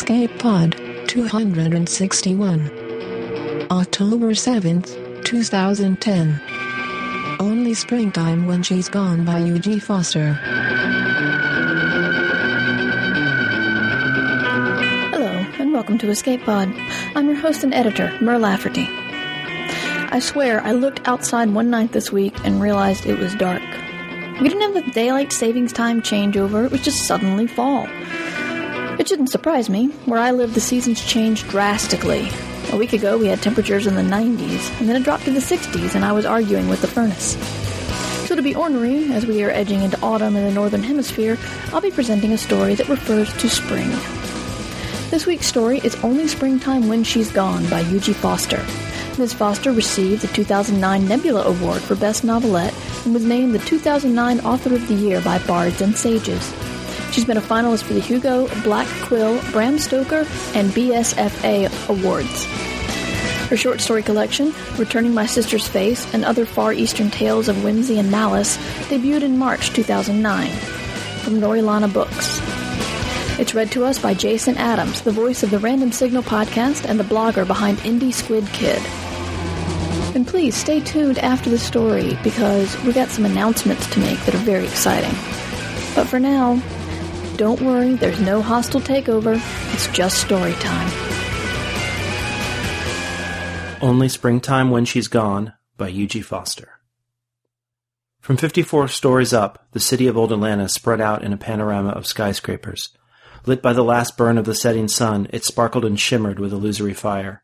Escape Pod 261. October 7th, 2010. Only Springtime When She's Gone by Eugie Foster. Hello, and welcome to Escape Pod. I'm your host and editor, Mur Lafferty. I swear, I looked outside one night this week and realized it was dark. We didn't have the daylight savings time changeover, it was just suddenly fall. Shouldn't surprise me. Where I live, the seasons change drastically. A week ago, we had temperatures in the 90s, and then it dropped to the 60s, and I was arguing with the furnace. So, to be ornery, as we are edging into autumn in the Northern Hemisphere, I'll be presenting a story that refers to spring. This week's story is Only Springtime When She's Gone by Eugie Foster. Ms. Foster received the 2009 Nebula Award for Best Novelette and was named the 2009 Author of the Year by Bards and Sages. She's been a finalist for the Hugo, Black Quill, Bram Stoker, and BSFA awards. Her short story collection, Returning My Sister's Face and Other Far Eastern Tales of Whimsy and Malice, debuted in March 2009 from Norilana Books. It's read to us by Jason Adams, the voice of the Random Signal podcast and the blogger behind Indie Squid Kid. And please stay tuned after the story because we got some announcements to make that are very exciting. But for now, don't worry, there's no hostile takeover. It's just story time. Only Springtime When She's Gone by Eugie Foster. From 54 stories up, the city of Old Atlanta spread out in a panorama of skyscrapers. Lit by the last burn of the setting sun, it sparkled and shimmered with illusory fire.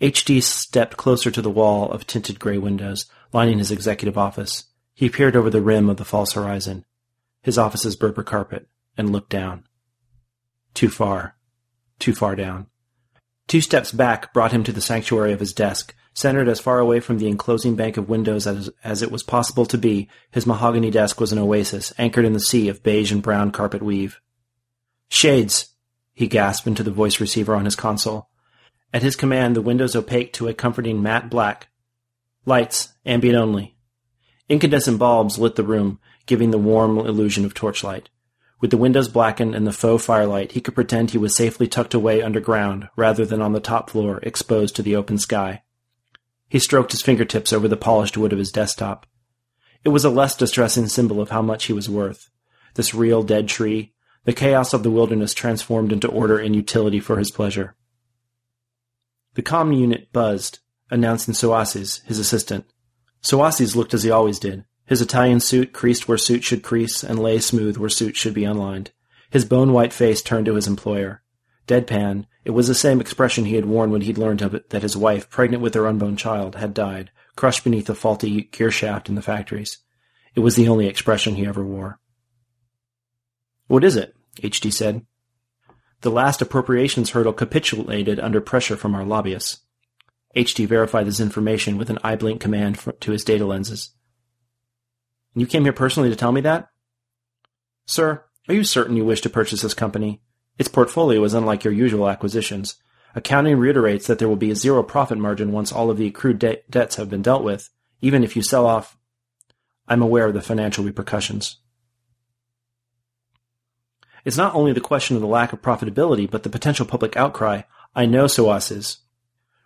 HD stepped closer to the wall of tinted gray windows, lining his executive office. He peered over the rim of the false horizon, his office's Berber carpet, and looked down. Too far. Too far down. Two steps back brought him to the sanctuary of his desk. Centered as far away from the enclosing bank of windows as, as it was possible to be, his mahogany desk was an oasis, anchored in the sea of beige and brown carpet weave. Shades! he gasped into the voice receiver on his console. At his command, the windows opaque to a comforting matte black. Lights, ambient only. Incandescent bulbs lit the room, giving the warm illusion of torchlight. With the windows blackened and the faux firelight, he could pretend he was safely tucked away underground rather than on the top floor, exposed to the open sky. He stroked his fingertips over the polished wood of his desktop. It was a less distressing symbol of how much he was worth. This real dead tree, the chaos of the wilderness transformed into order and utility for his pleasure. The comm unit buzzed, announcing Soasis, his assistant. Soasis looked as he always did, his Italian suit creased where suit should crease and lay smooth where suit should be unlined. His bone-white face turned to his employer. Deadpan, it was the same expression he had worn when he'd learned of it that his wife, pregnant with their unborn child, had died, crushed beneath a faulty gear shaft in the factories. It was the only expression he ever wore. What is it? HD said. The last appropriations hurdle capitulated under pressure from our lobbyists. HD verified his information with an eye blink command to his data lenses. And you came here personally to tell me that? Sir, are you certain you wish to purchase this company? Its portfolio is unlike your usual acquisitions. Accounting reiterates that there will be a zero profit margin once all of the accrued de- debts have been dealt with, even if you sell off. I'm aware of the financial repercussions. It's not only the question of the lack of profitability, but the potential public outcry. I know SOAS is.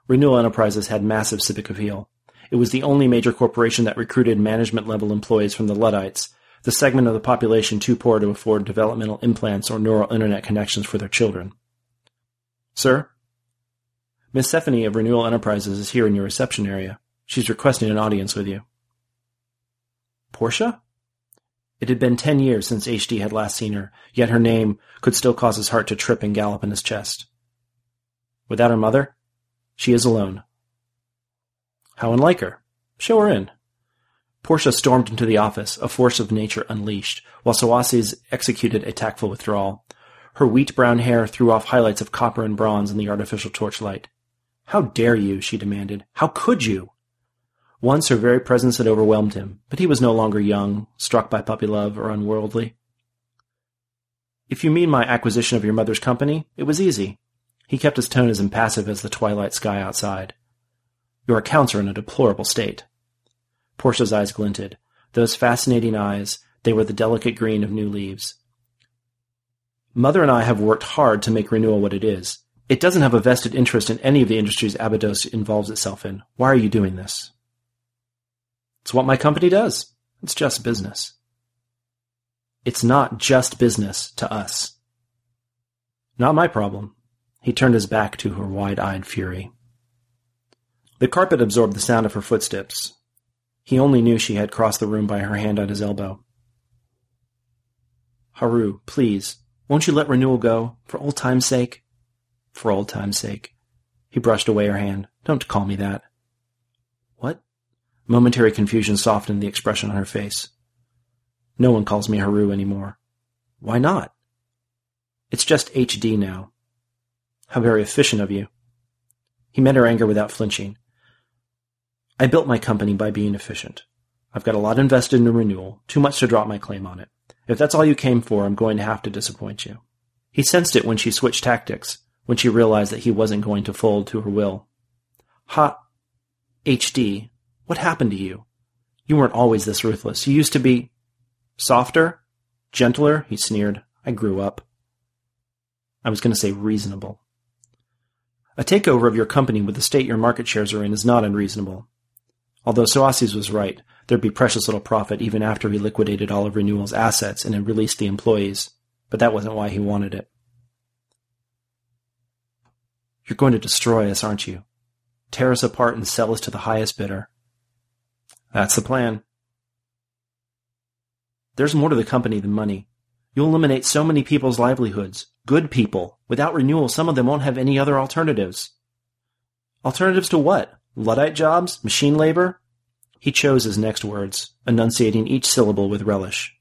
Renewal Enterprises had massive civic appeal. It was the only major corporation that recruited management level employees from the Luddites, the segment of the population too poor to afford developmental implants or neural internet connections for their children. Sir? Miss Stephanie of Renewal Enterprises is here in your reception area. She's requesting an audience with you. Portia? It had been ten years since HD had last seen her, yet her name could still cause his heart to trip and gallop in his chest. Without her mother? She is alone. How unlike her. Show her in. Portia stormed into the office, a force of nature unleashed, while Soasis executed a tactful withdrawal. Her wheat brown hair threw off highlights of copper and bronze in the artificial torchlight. How dare you, she demanded. How could you? Once her very presence had overwhelmed him, but he was no longer young, struck by puppy love, or unworldly. If you mean my acquisition of your mother's company, it was easy. He kept his tone as impassive as the twilight sky outside. Your accounts are in a deplorable state. Portia's eyes glinted. Those fascinating eyes, they were the delicate green of new leaves. Mother and I have worked hard to make renewal what it is. It doesn't have a vested interest in any of the industries Abydos involves itself in. Why are you doing this? It's what my company does. It's just business. It's not just business to us. Not my problem. He turned his back to her wide-eyed fury. The carpet absorbed the sound of her footsteps. He only knew she had crossed the room by her hand on his elbow. Haru, please, won't you let Renewal go, for old time's sake? For old time's sake. He brushed away her hand. Don't call me that. What? Momentary confusion softened the expression on her face. No one calls me Haru anymore. Why not? It's just HD now. How very efficient of you. He met her anger without flinching. I built my company by being efficient. I've got a lot invested in renewal, too much to drop my claim on it. If that's all you came for, I'm going to have to disappoint you. He sensed it when she switched tactics, when she realized that he wasn't going to fold to her will. Ha, HD, what happened to you? You weren't always this ruthless. You used to be softer, gentler, he sneered. I grew up. I was going to say reasonable. A takeover of your company with the state your market shares are in is not unreasonable. Although Soasis was right, there'd be precious little profit even after he liquidated all of Renewal's assets and had released the employees, but that wasn't why he wanted it. You're going to destroy us, aren't you? Tear us apart and sell us to the highest bidder. That's the plan. There's more to the company than money. You'll eliminate so many people's livelihoods. Good people. Without renewal, some of them won't have any other alternatives. Alternatives to what? Luddite jobs? Machine labor? He chose his next words, enunciating each syllable with relish.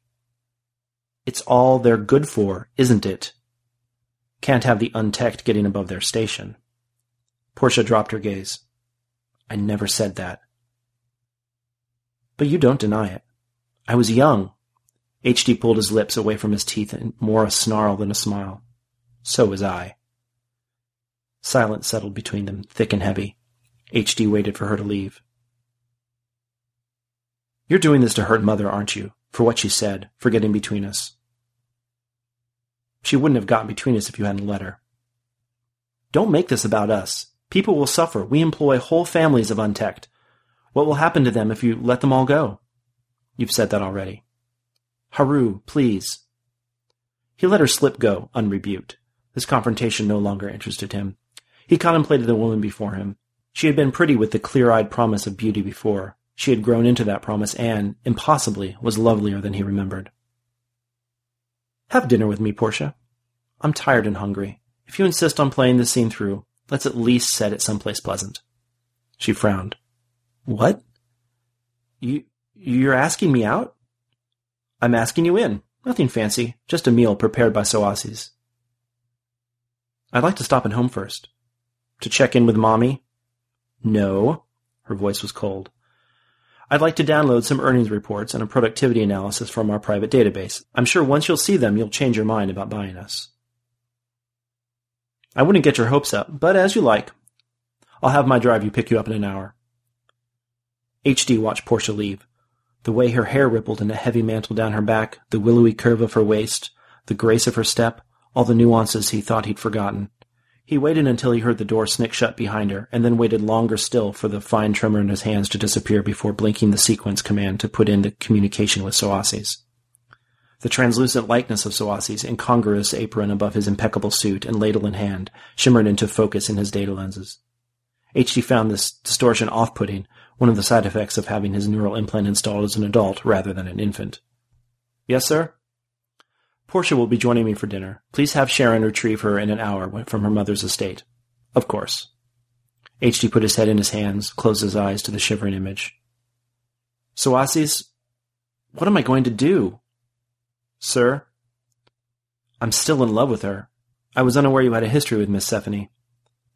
It's all they're good for, isn't it? Can't have the unteched getting above their station. Portia dropped her gaze. I never said that. But you don't deny it. I was young. HD pulled his lips away from his teeth in more a snarl than a smile. So was I. Silence settled between them, thick and heavy. HD waited for her to leave. You're doing this to hurt Mother, aren't you? For what she said, for getting between us. She wouldn't have gotten between us if you hadn't let her. Don't make this about us. People will suffer. We employ whole families of unteched. What will happen to them if you let them all go? You've said that already. Haru, please. He let her slip go, unrebuked. This confrontation no longer interested him. He contemplated the woman before him. She had been pretty with the clear-eyed promise of beauty before. She had grown into that promise and, impossibly, was lovelier than he remembered. Have dinner with me, Portia. I'm tired and hungry. If you insist on playing this scene through, let's at least set it someplace pleasant. She frowned. What? You, you're asking me out? I'm asking you in. Nothing fancy, just a meal prepared by Soasis. I'd like to stop at home first. To check in with Mommy? No. Her voice was cold. I'd like to download some earnings reports and a productivity analysis from our private database. I'm sure once you'll see them, you'll change your mind about buying us. I wouldn't get your hopes up, but as you like. I'll have my drive you pick you up in an hour. HD watched Portia leave. The way her hair rippled in a heavy mantle down her back, the willowy curve of her waist, the grace of her step, all the nuances he thought he'd forgotten. He waited until he heard the door snick shut behind her, and then waited longer still for the fine tremor in his hands to disappear before blinking the sequence command to put into communication with Soasis. The translucent likeness of Soasis, incongruous apron above his impeccable suit and ladle in hand, shimmered into focus in his data lenses. HD found this distortion off-putting, one of the side effects of having his neural implant installed as an adult rather than an infant. Yes, sir? Portia will be joining me for dinner. Please have Sharon retrieve her in an hour from her mother's estate. Of course. HD put his head in his hands, closed his eyes to the shivering image. Soasis, what am I going to do? Sir? I'm still in love with her. I was unaware you had a history with Miss Stephanie.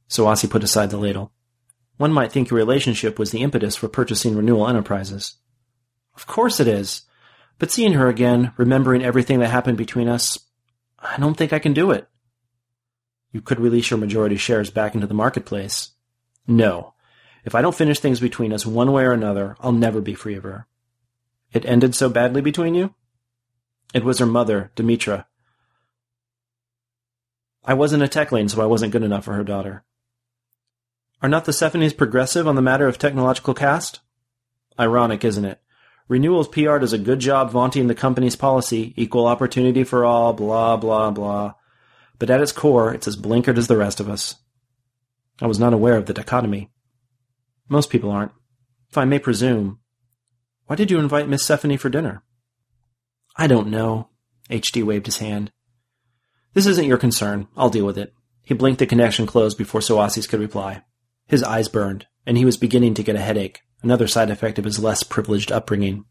Soasi put aside the ladle. One might think your relationship was the impetus for purchasing Renewal Enterprises. Of course it is. But seeing her again, remembering everything that happened between us, I don't think I can do it. You could release your majority shares back into the marketplace. No. If I don't finish things between us one way or another, I'll never be free of her. It ended so badly between you? It was her mother, Demetra. I wasn't a techling, so I wasn't good enough for her daughter. Are not the Sephones progressive on the matter of technological caste? Ironic, isn't it? Renewal's PR does a good job vaunting the company's policy, equal opportunity for all, blah, blah, blah. But at its core, it's as blinkered as the rest of us. I was not aware of the dichotomy. Most people aren't. If I may presume, why did you invite Miss Sephony for dinner? I don't know. HD waved his hand. This isn't your concern. I'll deal with it. He blinked the connection closed before Soasis could reply. His eyes burned, and he was beginning to get a headache, another side effect of his less privileged upbringing.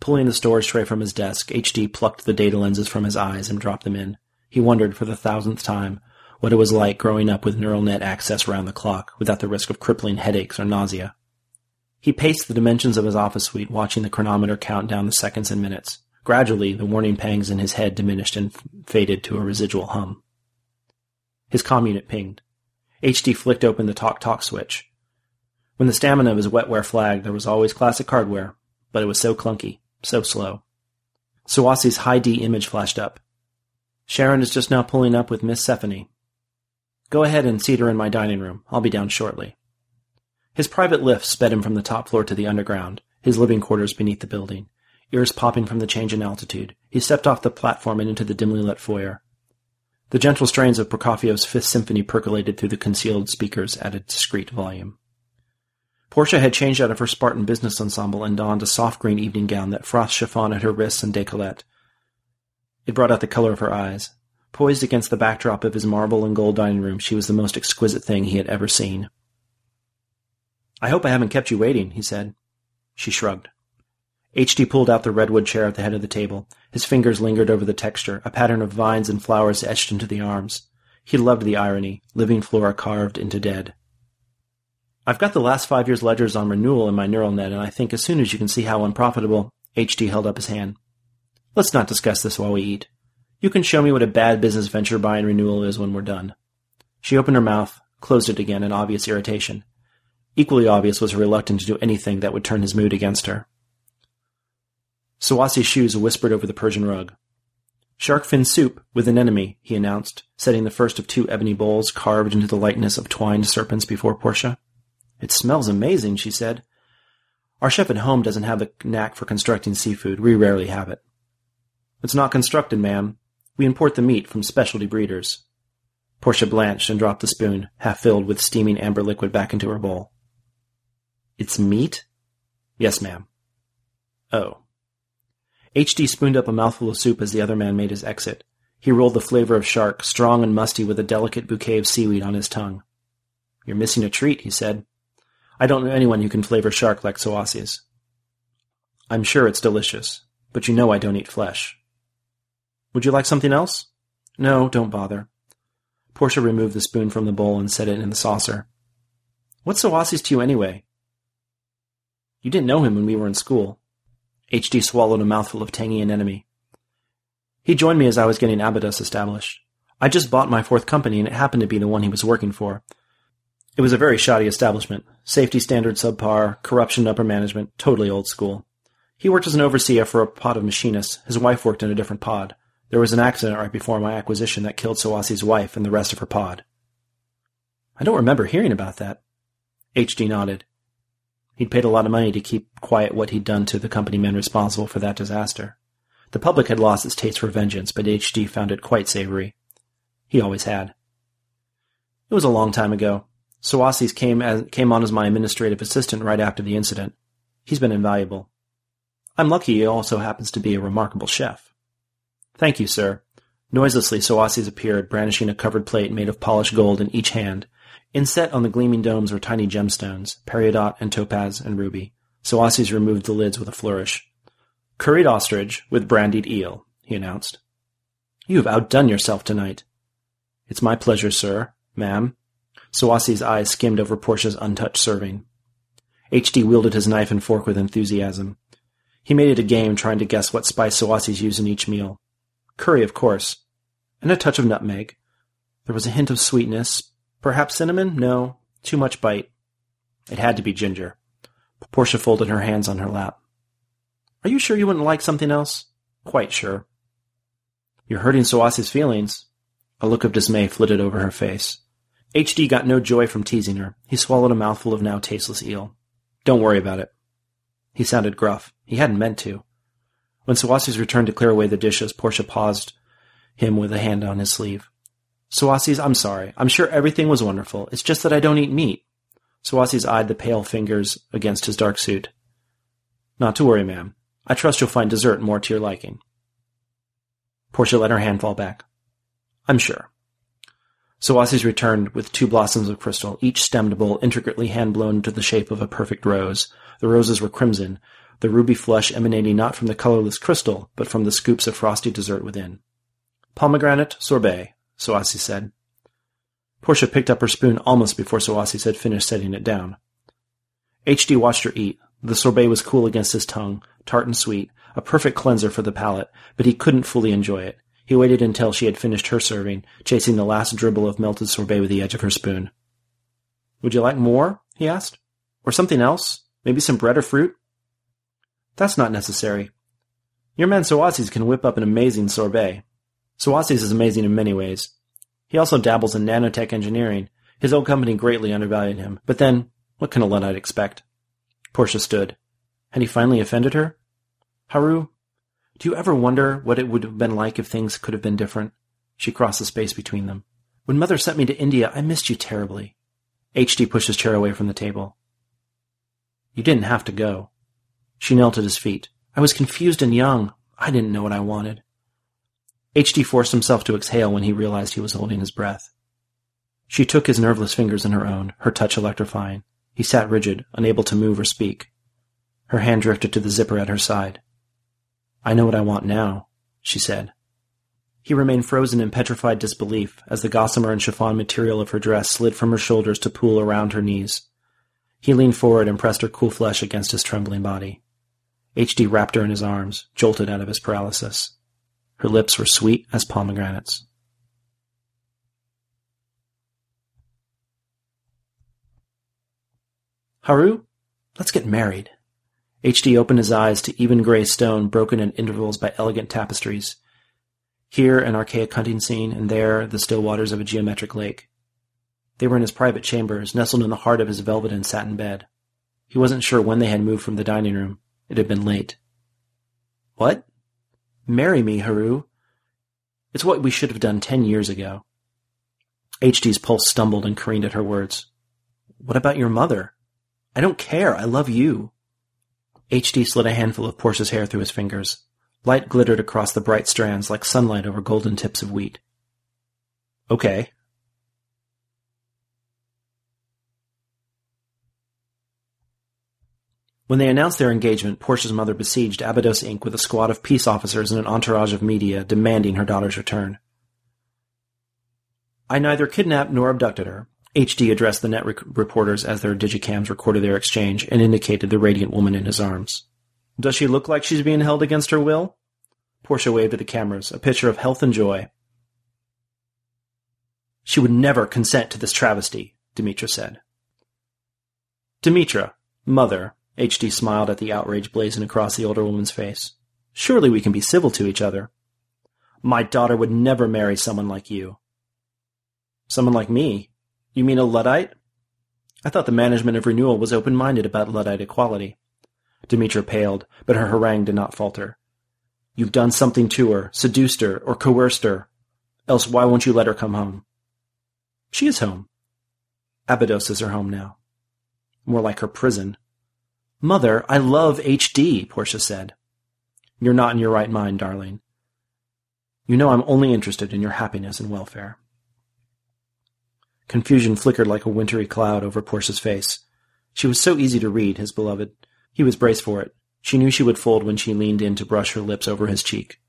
Pulling the storage tray from his desk, HD plucked the data lenses from his eyes and dropped them in. He wondered for the thousandth time what it was like growing up with neural net access round the clock without the risk of crippling headaches or nausea. He paced the dimensions of his office suite, watching the chronometer count down the seconds and minutes. Gradually, the warning pangs in his head diminished and faded to a residual hum. His comm unit pinged. HD flicked open the talk-talk switch. When the stamina of his wetware flagged, there was always classic hardware, but it was so clunky, so slow. Sawasi's high D image flashed up. Sharon is just now pulling up with Miss Sephony. Go ahead and seat her in my dining room. I'll be down shortly. His private lift sped him from the top floor to the underground, his living quarters beneath the building. Ears popping from the change in altitude, he stepped off the platform and into the dimly lit foyer. The gentle strains of Prokofiev's Fifth Symphony percolated through the concealed speakers at a discreet volume. Portia had changed out of her Spartan business ensemble and donned a soft green evening gown that frothed chiffon at her wrists and decollete. It brought out the color of her eyes. Poised against the backdrop of his marble and gold dining room, she was the most exquisite thing he had ever seen. I hope I haven't kept you waiting, he said. She shrugged. HD pulled out the redwood chair at the head of the table. His fingers lingered over the texture, a pattern of vines and flowers etched into the arms. He loved the irony, living flora carved into dead. I've got the last five years' ledgers on renewal in my neural net, and I think as soon as you can see how unprofitable, HD held up his hand. Let's not discuss this while we eat. You can show me what a bad business venture buying renewal is when we're done. She opened her mouth, closed it again in obvious irritation. Equally obvious was her reluctance to do anything that would turn his mood against her. Sawasi's shoes whispered over the Persian rug. Shark fin soup with anemone, he announced, setting the first of two ebony bowls carved into the likeness of twined serpents before Portia. It smells amazing, she said. Our chef at home doesn't have the knack for constructing seafood. We rarely have it. It's not constructed, ma'am. We import the meat from specialty breeders. Portia blanched and dropped the spoon, half filled with steaming amber liquid, back into her bowl. It's meat? Yes, ma'am. Oh. HD spooned up a mouthful of soup as the other man made his exit. He rolled the flavor of shark, strong and musty with a delicate bouquet of seaweed on his tongue. You're missing a treat, he said. I don't know anyone who can flavor shark like Soasis. I'm sure it's delicious, but you know I don't eat flesh. Would you like something else? No, don't bother. Portia removed the spoon from the bowl and set it in the saucer. What's Soasis to you anyway? You didn't know him when we were in school. HD swallowed a mouthful of tangy anemone. He joined me as I was getting Abydos established. I just bought my fourth company and it happened to be the one he was working for. It was a very shoddy establishment. Safety standards subpar, corruption upper management, totally old school. He worked as an overseer for a pod of machinists. His wife worked in a different pod. There was an accident right before my acquisition that killed Sawasi's wife and the rest of her pod. I don't remember hearing about that. HD nodded. He'd paid a lot of money to keep quiet what he'd done to the company men responsible for that disaster. The public had lost its taste for vengeance, but HD found it quite savory. He always had. It was a long time ago. Sawasis came as, came on as my administrative assistant right after the incident. He's been invaluable. I'm lucky he also happens to be a remarkable chef. Thank you, sir. Noiselessly, Sawasis appeared, brandishing a covered plate made of polished gold in each hand, Inset on the gleaming domes were tiny gemstones, peridot and topaz and ruby. Soasis removed the lids with a flourish. Curried ostrich with brandied eel, he announced. You have outdone yourself tonight. It's my pleasure, sir, ma'am. Soasi's eyes skimmed over Portia's untouched serving. H.D. wielded his knife and fork with enthusiasm. He made it a game trying to guess what spice Soasis used in each meal. Curry, of course, and a touch of nutmeg. There was a hint of sweetness, Perhaps cinnamon? No. Too much bite. It had to be ginger. Portia folded her hands on her lap. Are you sure you wouldn't like something else? Quite sure. You're hurting Soasi's feelings. A look of dismay flitted over her face. HD got no joy from teasing her. He swallowed a mouthful of now tasteless eel. Don't worry about it. He sounded gruff. He hadn't meant to. When Sawasi's returned to clear away the dishes, Portia paused him with a hand on his sleeve. Sawasi's, I'm sorry. I'm sure everything was wonderful. It's just that I don't eat meat. Sawasi's eyed the pale fingers against his dark suit. Not to worry, ma'am. I trust you'll find dessert more to your liking. Portia let her hand fall back. I'm sure. Sawasi's returned with two blossoms of crystal, each stemmed bowl intricately hand-blown into the shape of a perfect rose. The roses were crimson, the ruby flush emanating not from the colorless crystal, but from the scoops of frosty dessert within. Pomegranate sorbet, Sawasi said. Portia picked up her spoon almost before Sawasi had finished setting it down. H.D. watched her eat. The sorbet was cool against his tongue, tart and sweet, a perfect cleanser for the palate, but he couldn't fully enjoy it. He waited until she had finished her serving, chasing the last dribble of melted sorbet with the edge of her spoon. Would you like more? he asked. Or something else? Maybe some bread or fruit? That's not necessary. Your man Sawasi's can whip up an amazing sorbet. Sawasi's is amazing in many ways. He also dabbles in nanotech engineering. His old company greatly undervalued him. But then, what can a Luddite expect? Portia stood. Had he finally offended her? Haru, do you ever wonder what it would have been like if things could have been different? She crossed the space between them. When Mother sent me to India, I missed you terribly. H.D. pushed his chair away from the table. You didn't have to go. She knelt at his feet. I was confused and young. I didn't know what I wanted. H.D. forced himself to exhale when he realized he was holding his breath. She took his nerveless fingers in her own, her touch electrifying. He sat rigid, unable to move or speak. Her hand drifted to the zipper at her side. I know what I want now, she said. He remained frozen in petrified disbelief as the gossamer and chiffon material of her dress slid from her shoulders to pool around her knees. He leaned forward and pressed her cool flesh against his trembling body. H.D. wrapped her in his arms, jolted out of his paralysis. Her lips were sweet as pomegranates. Haru, let's get married. H.D. opened his eyes to even gray stone broken at intervals by elegant tapestries. Here an archaic hunting scene, and there the still waters of a geometric lake. They were in his private chambers, nestled in the heart of his velvet and satin bed. He wasn't sure when they had moved from the dining room. It had been late. What? Marry me, Haru. It's what we should have done ten years ago. HD's pulse stumbled and careened at her words. What about your mother? I don't care. I love you. HD slid a handful of Portia's hair through his fingers. Light glittered across the bright strands like sunlight over golden tips of wheat. Okay. When they announced their engagement, Portia's mother besieged Abydos Inc. with a squad of peace officers and an entourage of media demanding her daughter's return. I neither kidnapped nor abducted her. HD addressed the net rec- reporters as their digicams recorded their exchange and indicated the radiant woman in his arms. Does she look like she's being held against her will? Portia waved at the cameras, a picture of health and joy. She would never consent to this travesty, Demetra said. Demetra, mother, HD smiled at the outrage blazing across the older woman's face. Surely we can be civil to each other. My daughter would never marry someone like you. Someone like me? You mean a Luddite? I thought the management of renewal was open-minded about Luddite equality. Demetra paled, but her harangue did not falter. You've done something to her, seduced her, or coerced her. Else why won't you let her come home? She is home. Abydos is her home now. More like her prison. Mother, I love HD, Portia said. You're not in your right mind, darling. You know I'm only interested in your happiness and welfare. Confusion flickered like a wintry cloud over Portia's face. She was so easy to read, his beloved. He was braced for it. She knew she would fold when she leaned in to brush her lips over his cheek.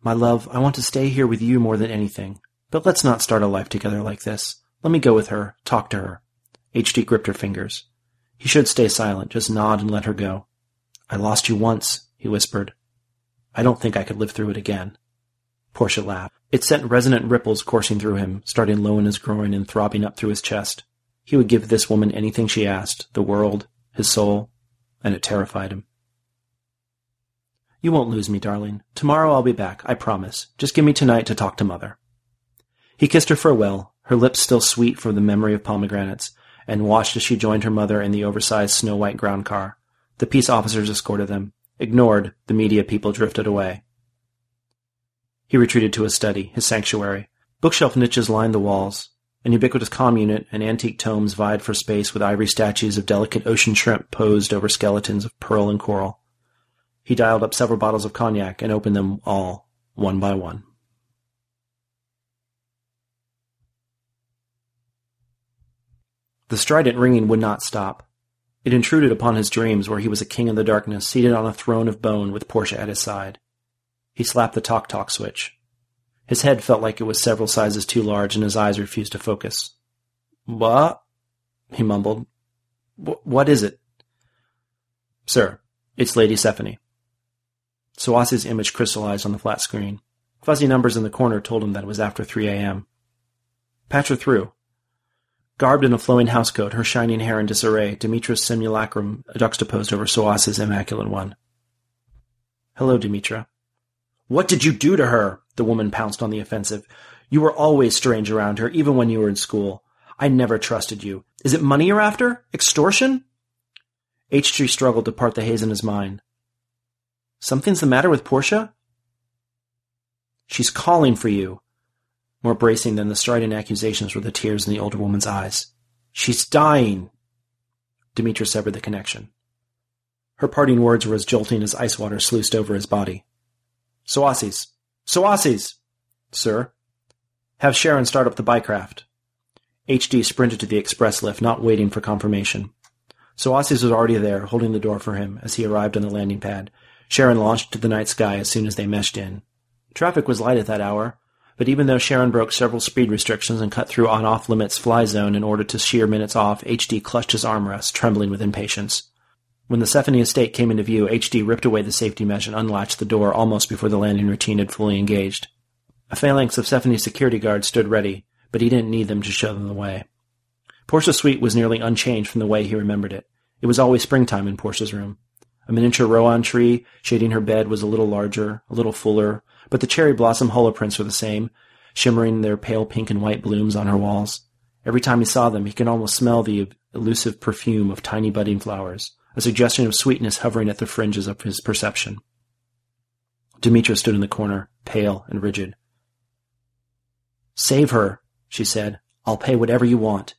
My love, I want to stay here with you more than anything. But let's not start a life together like this. Let me go with her, talk to her. H.D. gripped her fingers. He should stay silent, just nod and let her go. I lost you once, he whispered. I don't think I could live through it again. Portia laughed. It sent resonant ripples coursing through him, starting low in his groin and throbbing up through his chest. He would give this woman anything she asked, the world, his soul, and it terrified him. You won't lose me, darling. Tomorrow I'll be back, I promise. Just give me tonight to talk to Mother. He kissed her farewell, her lips still sweet from the memory of pomegranates, and watched as she joined her mother in the oversized snow-white ground car. The peace officers escorted them. Ignored, the media people drifted away. He retreated to his study, his sanctuary. Bookshelf niches lined the walls. An ubiquitous comm unit and antique tomes vied for space with ivory statues of delicate ocean shrimp posed over skeletons of pearl and coral. He dialed up several bottles of cognac and opened them all, one by one. The strident ringing would not stop. It intruded upon his dreams where he was a king in the darkness, seated on a throne of bone with Portia at his side. He slapped the talk-talk switch. His head felt like it was several sizes too large and his eyes refused to focus. What? he mumbled. What is it? Sir, it's Lady Sephine. Soasi's image crystallized on the flat screen. Fuzzy numbers in the corner told him that it was after 3 a.m. Patch her through. Garbed in a flowing housecoat, her shining hair in disarray, Demetra's simulacrum juxtaposed over Soas's immaculate one. Hello, Demetra. What did you do to her? The woman pounced on the offensive. You were always strange around her, even when you were in school. I never trusted you. Is it money you're after? Extortion? H.D. struggled to part the haze in his mind. Something's the matter with Portia? She's calling for you. More bracing than the strident accusations were the tears in the older woman's eyes. She's dying! Demetra severed the connection. Her parting words were as jolting as ice water sluiced over his body. Soasis! Soasis! Sir? Have Sharon start up the bycraft. HD sprinted to the express lift, not waiting for confirmation. Soasis was already there, holding the door for him as he arrived on the landing pad. Sharon launched to the night sky as soon as they meshed in. Traffic was light at that hour, but even though Sharon broke several speed restrictions and cut through on off limits fly zone in order to shear minutes off, HD clutched his armrest, trembling with impatience. When the Sephine estate came into view, HD ripped away the safety mesh and unlatched the door almost before the landing routine had fully engaged. A phalanx of Sephine's security guards stood ready, but he didn't need them to show them the way. Portia's suite was nearly unchanged from the way he remembered it. It was always springtime in Portia's room. A miniature rowan tree shading her bed was a little larger, a little fuller, but the cherry blossom holoprints were the same, shimmering their pale pink and white blooms on her walls. Every time he saw them, he could almost smell the elusive perfume of tiny budding flowers, a suggestion of sweetness hovering at the fringes of his perception. Demetra stood in the corner, pale and rigid. Save her, she said. I'll pay whatever you want.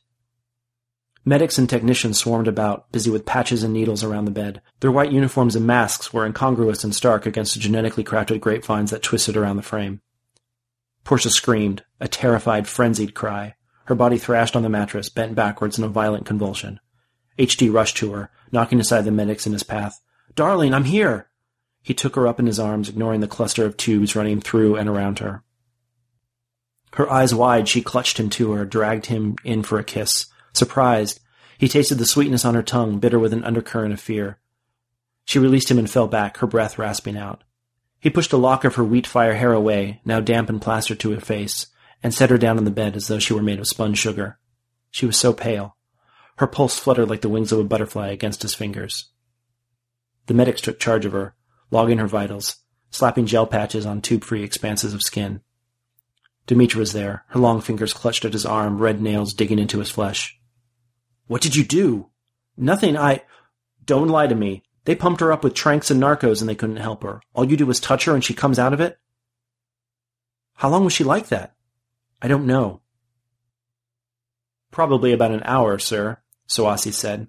Medics and technicians swarmed about, busy with patches and needles around the bed. Their white uniforms and masks were incongruous and stark against the genetically crafted grapevines that twisted around the frame. Portia screamed, a terrified, frenzied cry. Her body thrashed on the mattress, bent backwards in a violent convulsion. HD rushed to her, knocking aside the medics in his path. Darling, I'm here! He took her up in his arms, ignoring the cluster of tubes running through and around her. Her eyes wide, she clutched him to her, dragged him in for a kiss. Surprised, he tasted the sweetness on her tongue, bitter with an undercurrent of fear. She released him and fell back, her breath rasping out. He pushed a lock of her wheat fire hair away, now damp and plastered to her face, and set her down on the bed as though she were made of spun sugar. She was so pale. Her pulse fluttered like the wings of a butterfly against his fingers. The medics took charge of her, logging her vitals, slapping gel patches on tube-free expanses of skin. Demetra was there, her long fingers clutched at his arm, red nails digging into his flesh. What did you do? Nothing, I... Don't lie to me. They pumped her up with tranks and narcos and they couldn't help her. All you do is touch her and she comes out of it? How long was she like that? I don't know. Probably about an hour, sir, Soasi said.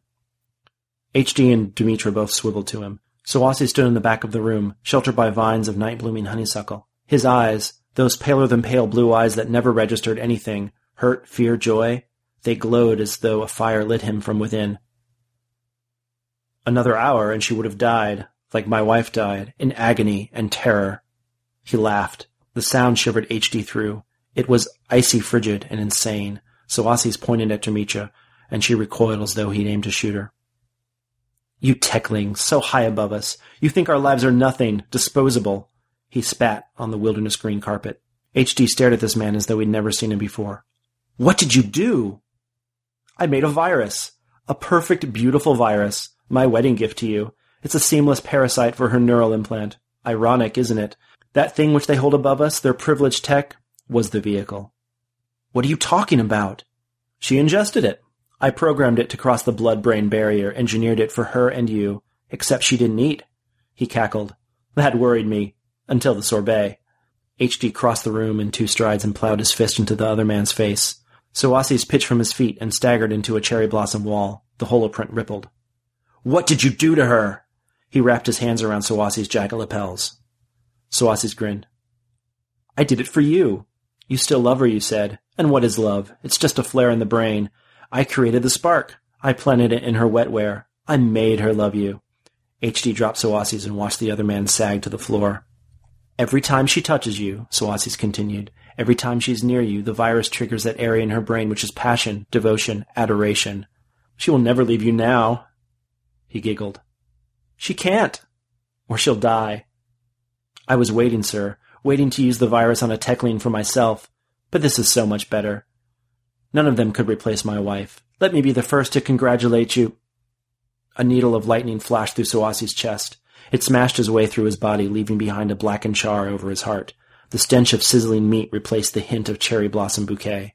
HD and Demetra both swiveled to him. Soasi stood in the back of the room, sheltered by vines of night-blooming honeysuckle. His eyes, those paler than pale blue eyes that never registered anything, hurt, fear, joy, they glowed as though a fire lit him from within. Another hour and she would have died, like my wife died, in agony and terror. He laughed. The sound shivered HD through. It was icy frigid and insane. Soasi's pointed at Demetra, and she recoiled as though he'd aimed to shoot her. You techling, so high above us. You think our lives are nothing, disposable. He spat on the wilderness green carpet. HD stared at this man as though he'd never seen him before. What did you do? I made a virus. A perfect, beautiful virus. My wedding gift to you. It's a seamless parasite for her neural implant. Ironic, isn't it? That thing which they hold above us, their privileged tech, was the vehicle. What are you talking about? She ingested it. I programmed it to cross the blood-brain barrier, engineered it for her and you, except she didn't eat. He cackled. That worried me. Until the sorbet. HD crossed the room in two strides and plowed his fist into the other man's face. Sawasi's pitched from his feet and staggered into a cherry blossom wall. The holoprint rippled. What did you do to her? He wrapped his hands around Sawasi's jacket lapels. Sawasi's grinned. I did it for you. You still love her, you said. And what is love? It's just a flare in the brain. I created the spark. I planted it in her wetware. I made her love you. HD dropped Sawasi's and watched the other man sag to the floor. Every time she touches you, Sawasi's continued, every time she's near you, the virus triggers that area in her brain which is passion, devotion, adoration. She will never leave you now. He giggled. She can't. Or she'll die. I was waiting, sir, waiting to use the virus on a techling for myself, but this is so much better. None of them could replace my wife. Let me be the first to congratulate you. A needle of lightning flashed through Sawasi's chest. It smashed his way through his body, leaving behind a blackened char over his heart. The stench of sizzling meat replaced the hint of cherry blossom bouquet.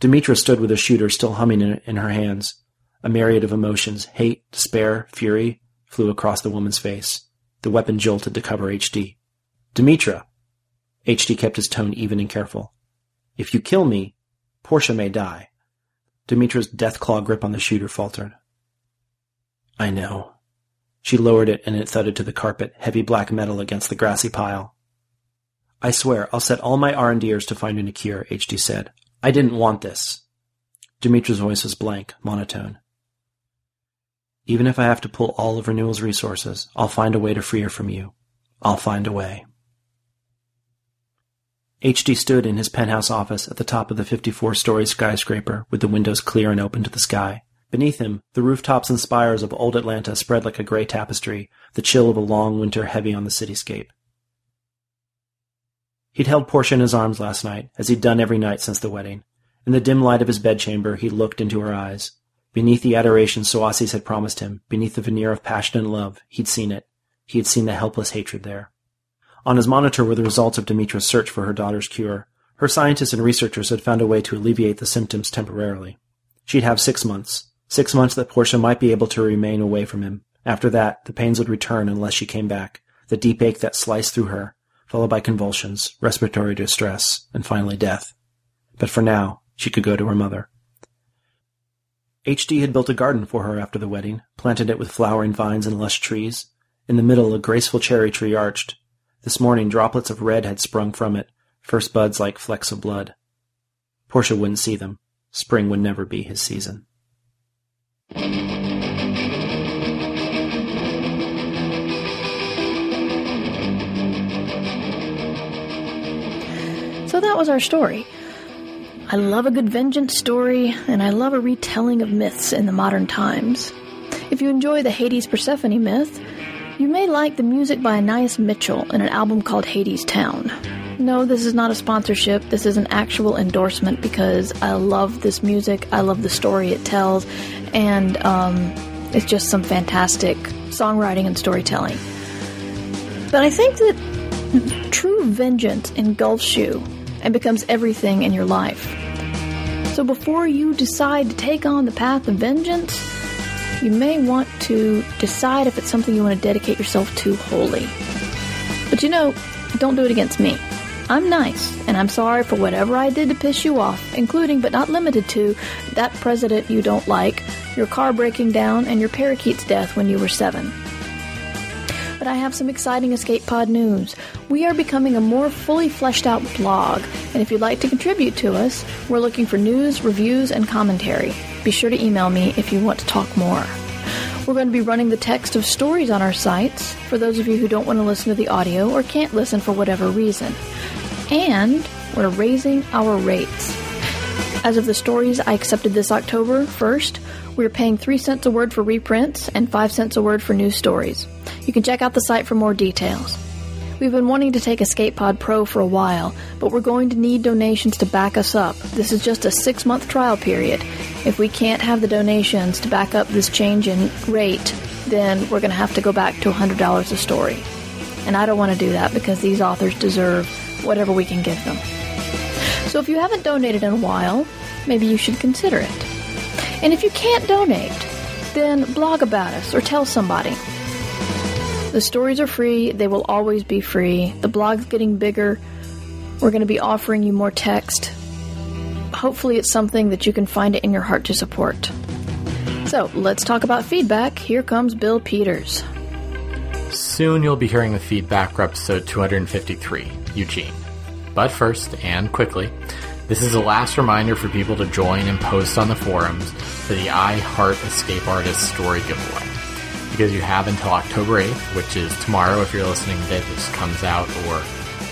Demetra stood with a shooter still humming in, in her hands. A myriad of emotions, hate, despair, fury, flew across the woman's face. The weapon jolted to cover HD. Demetra! HD kept his tone even and careful. If you kill me, Portia may die. Demetra's death-claw grip on the shooter faltered. I know. She lowered it and it thudded to the carpet, heavy black metal against the grassy pile. I swear, I'll set all my R&Ders to finding a cure, HD said. I didn't want this. Demetra's voice was blank, monotone. Even if I have to pull all of Renewal's resources, I'll find a way to free her from you. I'll find a way. HD stood in his penthouse office at the top of the 54-story skyscraper with the windows clear and open to the sky. Beneath him, the rooftops and spires of old Atlanta spread like a gray tapestry, the chill of a long winter heavy on the cityscape. He'd held Portia in his arms last night, as he'd done every night since the wedding. In the dim light of his bedchamber, he looked into her eyes. Beneath the adoration Sawasi's had promised him, beneath the veneer of passion and love, he'd seen it. He had seen the helpless hatred there. On his monitor were the results of Demetra's search for her daughter's cure. Her scientists and researchers had found a way to alleviate the symptoms temporarily. She'd have six months. Six months that Portia might be able to remain away from him. After that, the pains would return unless she came back. The deep ache that sliced through her, followed by convulsions, respiratory distress, and finally death. But for now, she could go to her mother. HD had built a garden for her after the wedding, planted it with flowering vines and lush trees. In the middle, a graceful cherry tree arched, this morning droplets of red had sprung from it, first buds like flecks of blood. Portia wouldn't see them. Spring would never be his season. So that was our story. I love a good vengeance story, and I love a retelling of myths in the modern times. If you enjoy the Hades Persephone myth, you may like the music by Anais Mitchell in an album called Hadestown. No, this is not a sponsorship. This is an actual endorsement because I love this music. I love the story it tells, and um, it's just some fantastic songwriting and storytelling. But I think that true vengeance engulfs you and becomes everything in your life. So before you decide to take on the path of vengeance, you may want to decide if it's something you want to dedicate yourself to wholly. But you know, don't do it against me. I'm nice, and I'm sorry for whatever I did to piss you off, including but not limited to that president you don't like, your car breaking down, and your parakeet's death when you were seven. I have some exciting Escape Pod news. We are becoming a more fully fleshed out blog, and if you'd like to contribute to us, we're looking for news, reviews, and commentary. Be sure to email me if you want to talk more. We're going to be running the text of stories on our sites for those of you who don't want to listen to the audio or can't listen for whatever reason. And we're raising our rates. As of the stories I accepted this October 1st, we're paying 3 cents a word for reprints and 5 cents a word for new stories. You can check out the site for more details. We've been wanting to take Escape Pod Pro for a while, but we're going to need donations to back us up. This is just a six month trial period. If we can't have the donations to back up this change in rate, then we're going to have to go back to $100 a story. And I don't want to do that because these authors deserve whatever we can give them. So if you haven't donated in a while, maybe you should consider it. And if you can't donate, then blog about us or tell somebody. The stories are free, they will always be free. The blog's getting bigger. We're going to be offering you more text. Hopefully, it's something that you can find it in your heart to support. So, let's talk about feedback. Here comes Bill Peters. Soon you'll be hearing the feedback for episode 253, Eugene. But first, and quickly, this is a last reminder for people to join and post on the forums for the I Heart Escape Artist story giveaway. Because you have until October 8th, which is tomorrow if you're listening the day this comes out, or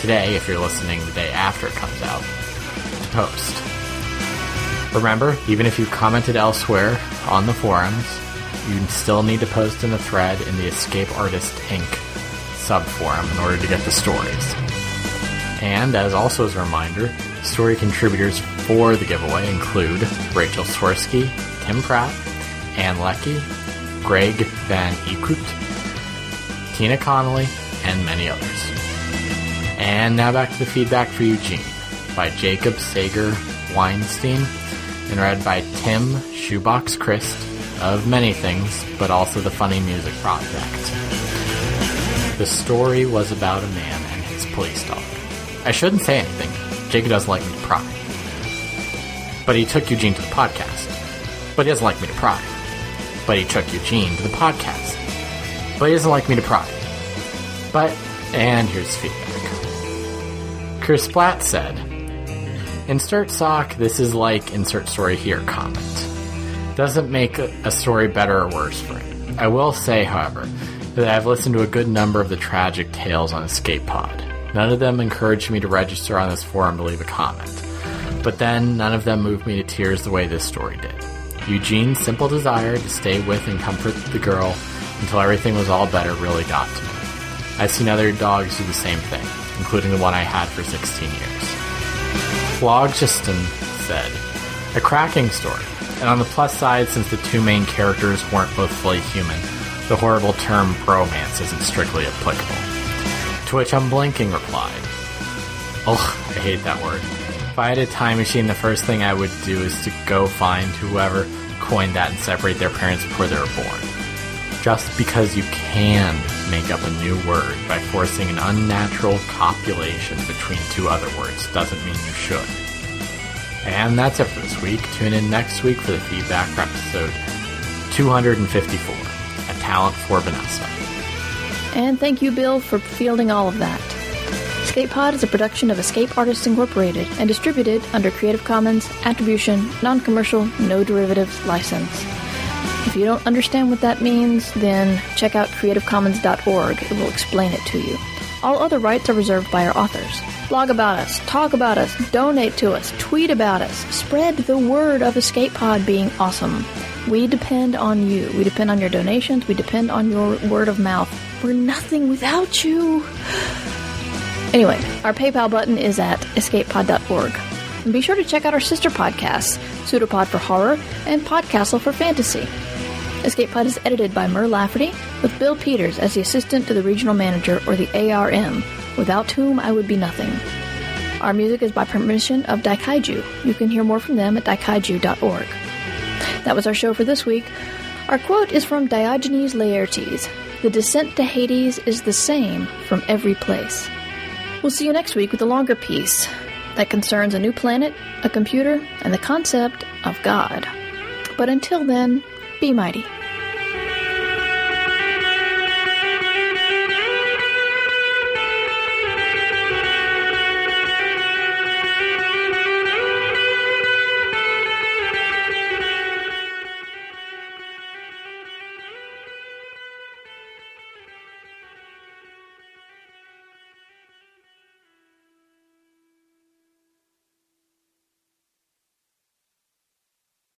today if you're listening the day after it comes out, to post. Remember, even if you've commented elsewhere on the forums, you still need to post in the thread in the Escape Artist Inc. subforum in order to get the stories. And as also as a reminder, story contributors for the giveaway include Rachel Swirsky, Tim Pratt, Ann Leckie, Greg van Eekhout, Tina Connolly, and many others. And now back to the feedback for Eugene by Jacob Sager Weinstein and read by Tim Shoebox Crist of many things, but also the Funny Music Project. The story was about a man and his police dog. I shouldn't say anything. Jacob doesn't like me to pry. But he took Eugene to the podcast. But he doesn't like me to pry. He took Eugene to the podcast. But he doesn't like me to pry. But, and here's feedback. Chris Platt said, Insert sock, this is like insert story here comment. Doesn't make a story better or worse for it. I will say, however, that I've listened to a good number of the tragic tales on Escape Pod. None of them encouraged me to register on this forum to leave a comment. But then, none of them moved me to tears the way this story did. Eugene's simple desire to stay with and comfort the girl until everything was all better really got to me. I've seen other dogs do the same thing, including the one I had for 16 years. Phlogiston said, A cracking story. And on the plus side, since the two main characters weren't both fully human, the horrible term bromance isn't strictly applicable. To which Unblinking replied, Ugh, I hate that word. If I had a time machine, the first thing I would do is to go find whoever coined that and separate their parents before they were born. Just because you can make up a new word by forcing an unnatural copulation between two other words doesn't mean you should. And that's it for this week. Tune in next week for the feedback for episode 254 A Talent for Vanessa. And thank you, Bill, for fielding all of that. Escape Pod is a production of Escape Artists Incorporated and distributed under Creative Commons Attribution, Non Commercial, No Derivatives license. If you don't understand what that means, then check out creativecommons.org. It will explain it to you. All other rights are reserved by our authors. Blog about us, talk about us, donate to us, tweet about us, spread the word of Escape Pod being awesome. We depend on you. We depend on your donations. We depend on your word of mouth. We're nothing without you. Anyway, our PayPal button is at escapepod.org. And be sure to check out our sister podcasts, Pseudopod for Horror and Podcastle for Fantasy. Escape Pod is edited by Mur Lafferty, with Bill Peters as the assistant to the regional manager, or the ARM, without whom I would be nothing. Our music is by permission of Daikaiju. You can hear more from them at daikaiju.org. That was our show for this week. Our quote is from Diogenes Laertes The descent to Hades is the same from every place. We'll see you next week with a longer piece that concerns a new planet, a computer, and the concept of God. But until then, be mighty.